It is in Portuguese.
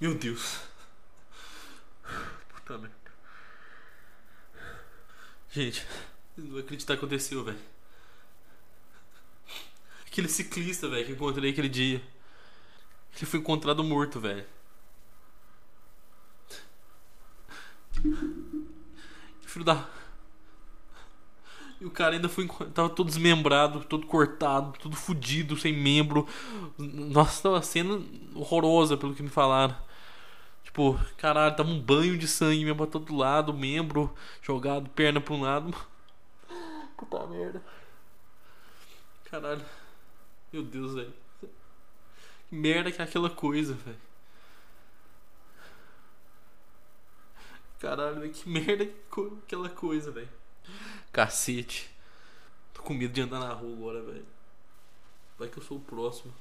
Meu Deus. Puta merda. Gente, não vai acreditar que aconteceu, velho. Aquele ciclista, velho, que eu encontrei aquele dia. Ele foi encontrado morto, velho. Filho da. E o cara ainda foi. Tava todo desmembrado, todo cortado, tudo fudido, sem membro. Nossa, tava uma cena horrorosa, pelo que me falaram. Tipo, caralho, tava um banho de sangue mesmo pra todo lado, membro jogado, perna pra um lado. Puta merda. Caralho. Meu Deus, velho. Que merda que é aquela coisa, velho. Caralho, véio, que merda que co aquela coisa, velho. Cacete. Tô com medo de andar na rua agora, velho. Vai que eu sou o próximo.